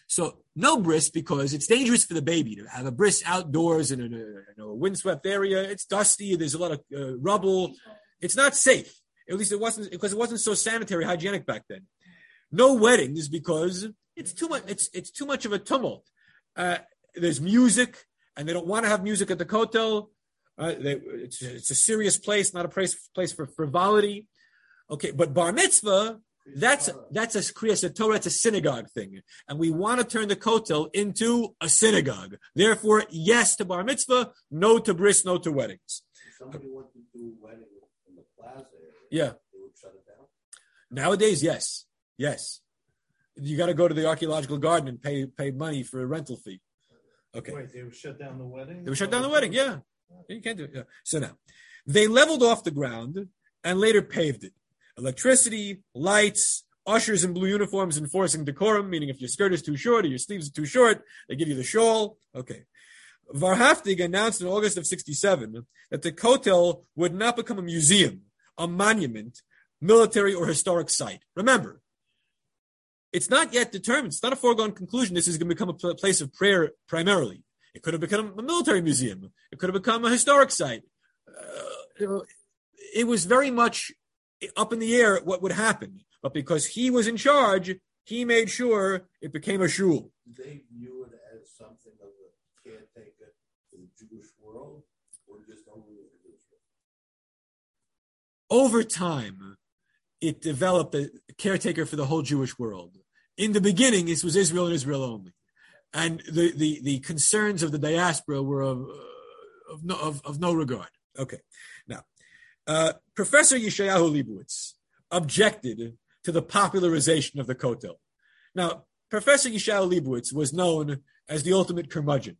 So no bris because it's dangerous for the baby to have a bris outdoors in a, in a windswept area. It's dusty. There's a lot of uh, rubble. It's not safe. At least it wasn't because it wasn't so sanitary hygienic back then. No weddings because it's too much. It's it's too much of a tumult. Uh, there's music, and they don't want to have music at the kotel. Uh, they, it's, it's a serious place, not a place place for frivolity. Okay, but bar mitzvah, that's that's a kriyas Torah, it's a synagogue thing, and we want to turn the kotel into a synagogue. Therefore, yes to bar mitzvah, no to bris, no to weddings. If somebody wanted to do a wedding in the plaza Yeah. shut it down. Nowadays, yes, yes, you got to go to the archaeological garden and pay pay money for a rental fee. Okay. Wait, they shut down the wedding? They were shut down the oh, wedding. Yeah, you can't do it. Yeah. So now they leveled off the ground and later paved it. Electricity, lights, ushers in blue uniforms enforcing decorum, meaning if your skirt is too short or your sleeves are too short, they give you the shawl. Okay. Warhaftig announced in August of 67 that the Kotel would not become a museum, a monument, military or historic site. Remember, it's not yet determined. It's not a foregone conclusion. This is going to become a pl- place of prayer primarily. It could have become a military museum. It could have become a historic site. Uh, it was very much up in the air what would happen. But because he was in charge, he made sure it became a shul. They view it as something of a caretaker for the Jewish world, or just only? Over time, it developed a caretaker for the whole Jewish world. In the beginning, this was Israel and Israel only. And the, the, the concerns of the diaspora were of, uh, of, no, of, of no regard. Okay. Now, uh, Professor Yeshayahu Leibowitz objected to the popularization of the Kotel. Now, Professor Yeshayahu Leibowitz was known as the ultimate curmudgeon.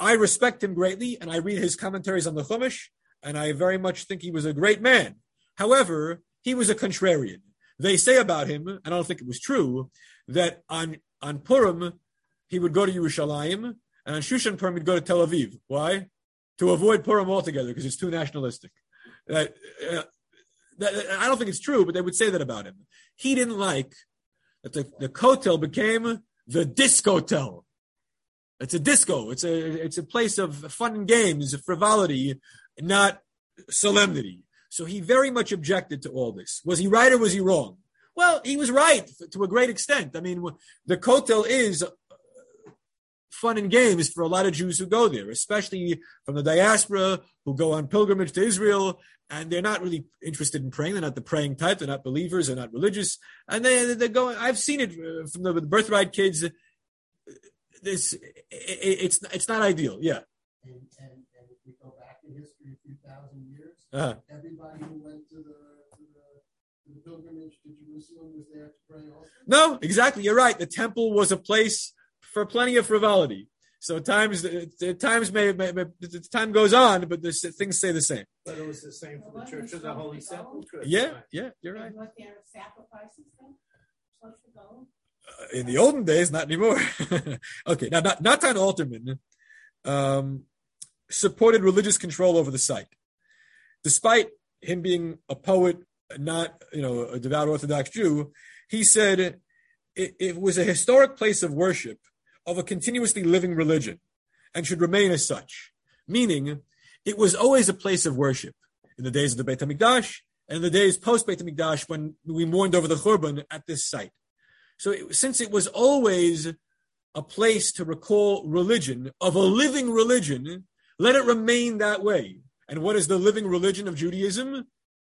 I respect him greatly, and I read his commentaries on the Chumash, and I very much think he was a great man. However, he was a contrarian. They say about him, and I don't think it was true, that on, on Purim, he would go to Yerushalayim, and on Shushan Purim he'd go to Tel Aviv. Why? To avoid Purim altogether because it's too nationalistic. Uh, I don't think it's true, but they would say that about him. He didn't like that the, the Kotel became the discotel. It's a disco. It's a it's a place of fun and games, frivolity, not solemnity. So he very much objected to all this. Was he right or was he wrong? Well, he was right to a great extent. I mean, the Kotel is uh, fun and games for a lot of Jews who go there, especially from the diaspora who go on pilgrimage to Israel, and they're not really interested in praying. They're not the praying type. They're not believers. They're not religious, and they they're going. I've seen it uh, from the, birthright kids. This it, it's it's not ideal. Yeah. And, and, and if we go back in history a few thousand years, Uh-huh. everybody who went to the, to the, to the pilgrimage to Jerusalem was there to pray also. No, exactly. You're right. The temple was a place for plenty of frivolity. So times the times may, may, may the time goes on, but the things stay the same. But it was the same for the Church of the Holy Sepulchre. Yeah, yeah, you're right. And what their sacrifices then? Supposed to go? in the olden days, not anymore. okay, now Nat- Natan Alterman um, supported religious control over the site, despite him being a poet, not you know a devout Orthodox Jew. He said it, it was a historic place of worship of a continuously living religion, and should remain as such. Meaning, it was always a place of worship in the days of the Beit Hamikdash and the days post Beit Hamikdash when we mourned over the Churban at this site. So it, since it was always a place to recall religion of a living religion, let it remain that way. And what is the living religion of Judaism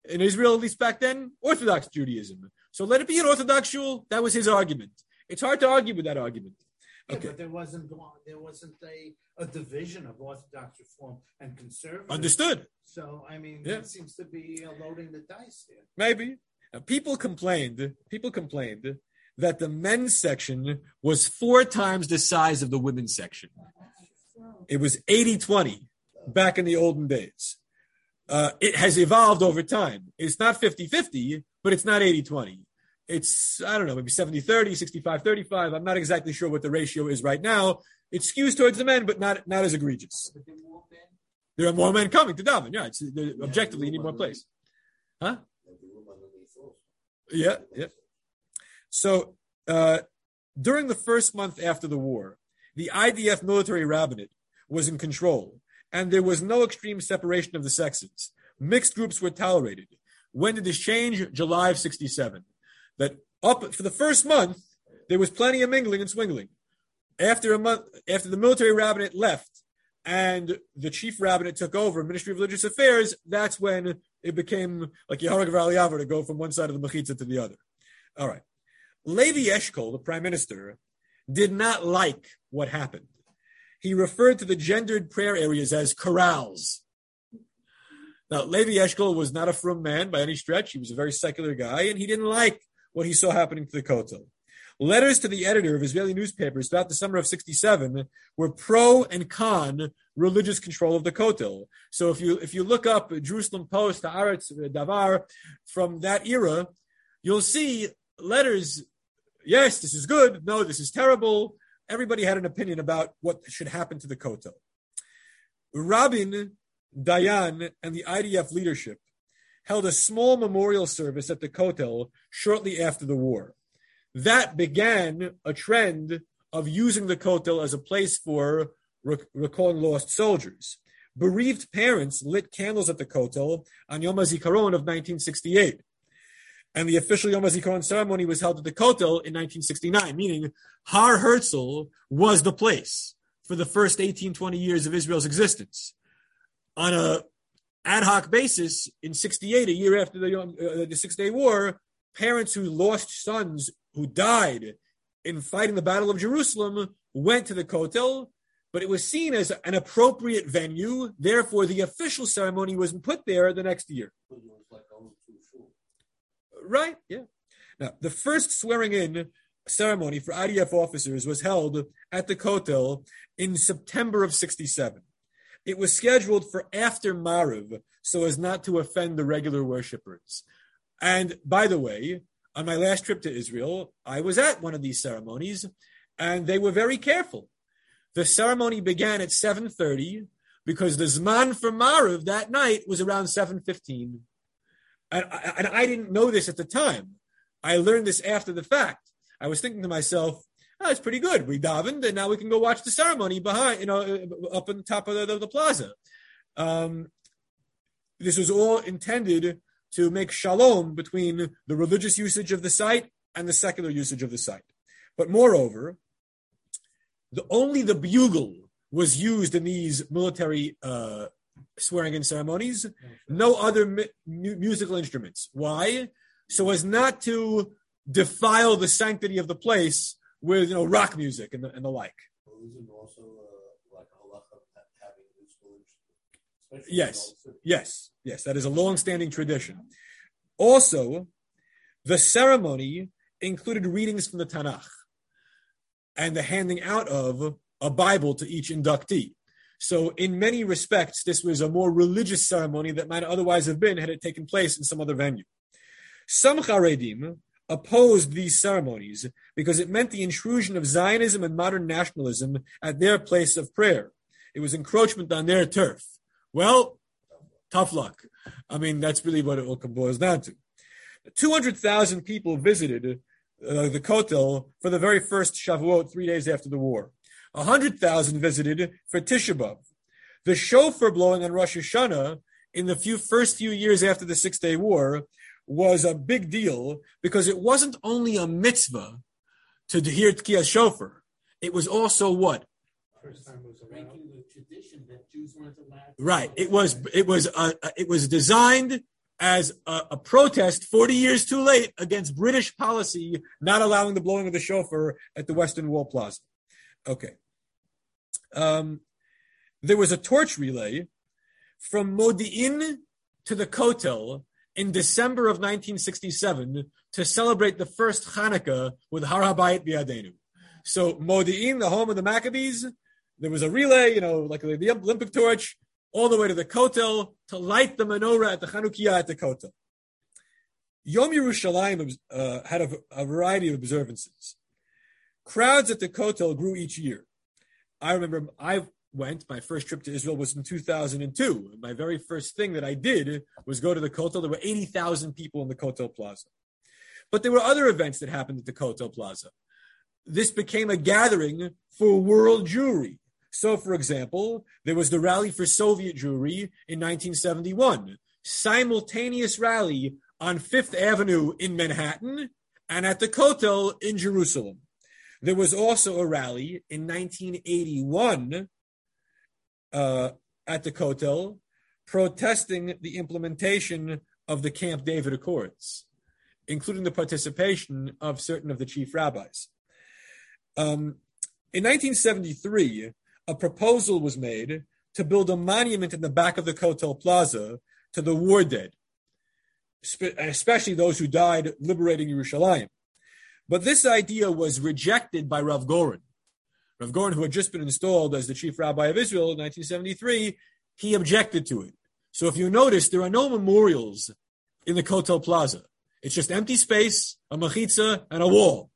in Israel, at least back then? Orthodox Judaism. So let it be an Orthodox shul. That was his argument. It's hard to argue with that argument. Yeah, Okay. but there wasn't there wasn't a, a division of Orthodox Reform and Conservative. Understood. So I mean, Yeah. that seems to be uh, loading the dice here. Maybe. Now, people complained, people complained that the men's section was four times the size of the women's section. It was 80 20 back in the olden days. Uh, it has evolved over time. It's not 50 50, but it's not 80 20. It's, I don't know, maybe 70 30, 65 35. I'm not exactly sure what the ratio is right now. It skews towards the men, but not, not as egregious. There are more men coming to daven. Yeah, it's, objectively, you need more place. Huh? Yeah, yeah. So uh, during the first month after the war, the IDF military rabbinate was in control, and there was no extreme separation of the sexes. Mixed groups were tolerated. When did this change? July of 67. That up for the first month, there was plenty of mingling and swingling. After a month, after the military rabbinate left and the chief rabbinate took over, Ministry of Religious Affairs, that's when it became like Yehorak Valiavar to go from one side of the Mechitza to the other. All right. Levi Eshkol, the prime minister, did not like what happened. He referred to the gendered prayer areas as corrals. Now, Levi Eshkol was not a frum man by any stretch. He was a very secular guy, and he didn't like what he saw happening to the Kotel. Letters to the editor of Israeli newspapers throughout the summer of 67 were pro and con religious control of the Kotel. So if you if you look up Jerusalem Post, Haaretz, Davar from that era, you'll see letters. Yes, this is good. No, this is terrible. Everybody had an opinion about what should happen to the Kotel. Rabin, Dayan, and the IDF leadership held a small memorial service at the Kotel shortly after the war. That began a trend of using the Kotel as a place for recalling lost soldiers. Bereaved parents lit candles at the Kotel on Yom HaZikaron of 1968. And the official Yom HaZikaron ceremony was held at the Kotel in 1969, meaning Har Herzl was the place for the first 18, 20 years of Israel's existence. On a ad hoc basis, in 68, a year after the, uh, the Six Day War, parents who lost sons who died in fighting the Battle of Jerusalem went to the Kotel, but it was seen as an appropriate venue. Therefore, the official ceremony was put there the next year. But it was like only two shul. Right? Yeah. Now, the first swearing in ceremony for IDF officers was held at the Kotel in September of 67. It was scheduled for after Mariv so as not to offend the regular worshippers. And by the way, on my last trip to Israel, I was at one of these ceremonies and they were very careful. the ceremony began at 7.30 because the Zman for Mariv that night was around 7.15. And I, and I didn't know this at the time. I learned this after the fact. I was thinking to myself, oh, it's pretty good. We davened, and now we can go watch the ceremony behind, you know, up on the top of the, the, the plaza. Um, this was all intended to make shalom between the religious usage of the site and the secular usage of the site. But moreover, the, only the bugle was used in these military uh, swearing in ceremonies, no other mu- mu- musical instruments. Why? So as not to defile the sanctity of the place with you know rock music and the, and the like. Also uh, like having musical instruments? Especially in Yes. Yes, yes, that is a long-standing tradition. Also, the ceremony included readings from the Tanakh and the handing out of a Bible to each inductee. So, in many respects, this was a more religious ceremony that might otherwise have been had it taken place in some other venue. Some Haredim opposed these ceremonies because it meant the intrusion of Zionism and modern nationalism at their place of prayer. It was encroachment on their turf. Well, tough luck. I mean, that's really what it all boils down to. 200,000 people visited uh, the Kotel for the very first Shavuot three days after the war. 100,000 visited for Tisha B'Av. The shofar blowing on Rosh Hashanah in the few first few years after the Six Day War was a big deal because it wasn't only a mitzvah to hear Tkiyah shofar. It was also what? First time it was breaking the tradition that Jews weren't allowed. Right. It was it was uh, it was designed as a, a protest 40 years too late against British policy not allowing the blowing of the shofar at the Western Wall Plaza. Okay. Um, there was a torch relay from Modi'in to the Kotel in December of 1967 to celebrate the first Hanukkah with Har HaBayit Biadenu. So Modi'in, the home of the Maccabees, there was a relay, you know, like the Olympic torch, all the way to the Kotel to light the menorah at the Chanukiah at the Kotel. Yom Yerushalayim uh, had a, a variety of observances. Crowds at the Kotel grew each year. I remember I went, my first trip to Israel was in 2002. My very first thing that I did was go to the Kotel. There were 80,000 people in the Kotel Plaza. But there were other events that happened at the Kotel Plaza. This became a gathering for world Jewry. So, for example, there was the Rally for Soviet Jewry in 1971, simultaneous rally on Fifth Avenue in Manhattan and at the Kotel in Jerusalem. There was also a rally in 1981 uh, at the Kotel protesting the implementation of the Camp David Accords, including the participation of certain of the chief rabbis. Um, in 1973, a proposal was made to build a monument in the back of the Kotel Plaza to the war dead, especially those who died liberating Yerushalayim. But this idea was rejected by Rav Goren. Rav Goren, who had just been installed as the chief rabbi of Israel in 1973, he objected to it. So if you notice, there are no memorials in the Kotel Plaza. It's just empty space, a machitza, and a wall,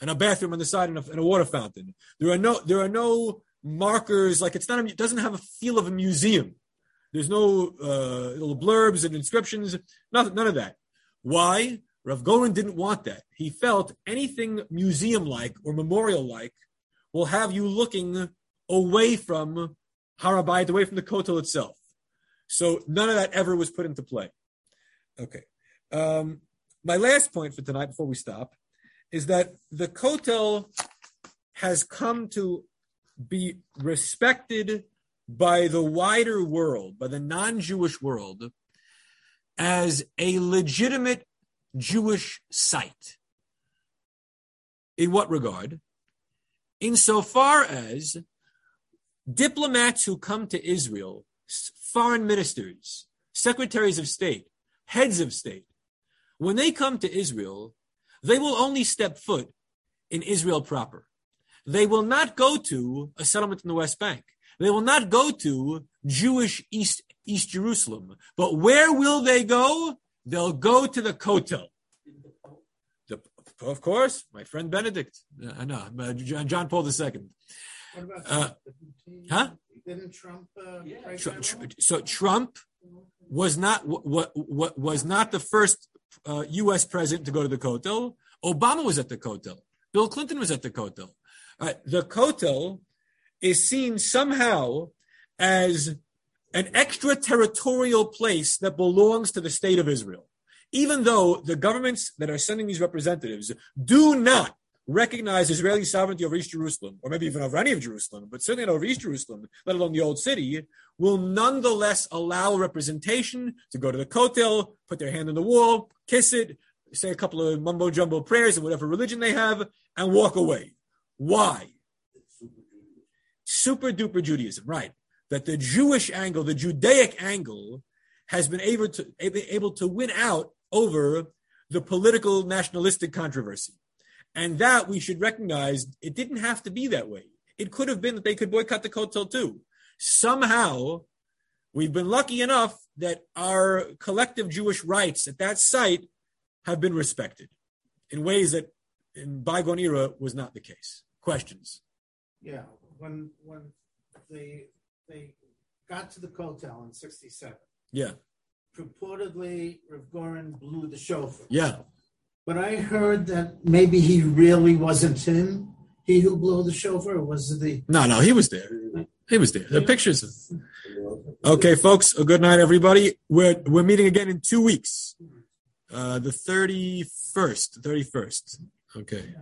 and a bathroom on the side, and a, and a water fountain. There are no there are no markers like it's not. A, it doesn't have a feel of a museum. There's no uh, little blurbs and inscriptions. Nothing, none of that. Why? Rav Goren didn't want that. He felt anything museum-like or memorial-like will have you looking away from Har HaBayit, away from the Kotel itself. So none of that ever was put into play. Okay. Um, my last point for tonight, before we stop, is that the Kotel has come to be respected by the wider world, by the non-Jewish world, as a legitimate Jewish site. In what regard? Insofar as diplomats who come to Israel, foreign ministers, secretaries of state, heads of state, when they come to Israel, they will only step foot in Israel proper. They will not go to a settlement in the West Bank. They will not go to Jewish East, East Jerusalem. But where will they go? They'll go to the Kotel. The, of course, my friend Benedict. I know, uh, John John Paul II. What about Uh, Trump? huh? Didn't Trump? Uh, Yeah. Tr- tr- so Trump was not what what was not the first uh, U.S. president to go to the Kotel. Obama was at the Kotel. Bill Clinton was at the Kotel. Uh, the Kotel is seen somehow as an extraterritorial place that belongs to the state of Israel, even though the governments that are sending these representatives do not recognize Israeli sovereignty over East Jerusalem, or maybe even over any of Jerusalem, but certainly not over East Jerusalem, let alone the old city, will nonetheless allow representation to go to the Kotel, put their hand on the wall, kiss it, say a couple of mumbo jumbo prayers in whatever religion they have, and walk away. Why? Super duper Judaism, right? That the Jewish angle, the Judaic angle, has been able to able to win out over the political nationalistic controversy. And that we should recognize it didn't have to be that way. It could have been that they could boycott the Kotel too. Somehow, we've been lucky enough that our collective Jewish rights at that site have been respected in ways that in bygone era was not the case. Questions? Yeah, when when they they got to the Kotel in '67, Yeah, purportedly Rav Goren blew the shofar. yeah. But I heard that maybe he really wasn't him, he who blew the shofar. Was the No, no, he was there. He was there. The pictures. Okay, folks. A good night, everybody. We're we're meeting again in two weeks. Uh, the thirty first. Thirty first. Okay.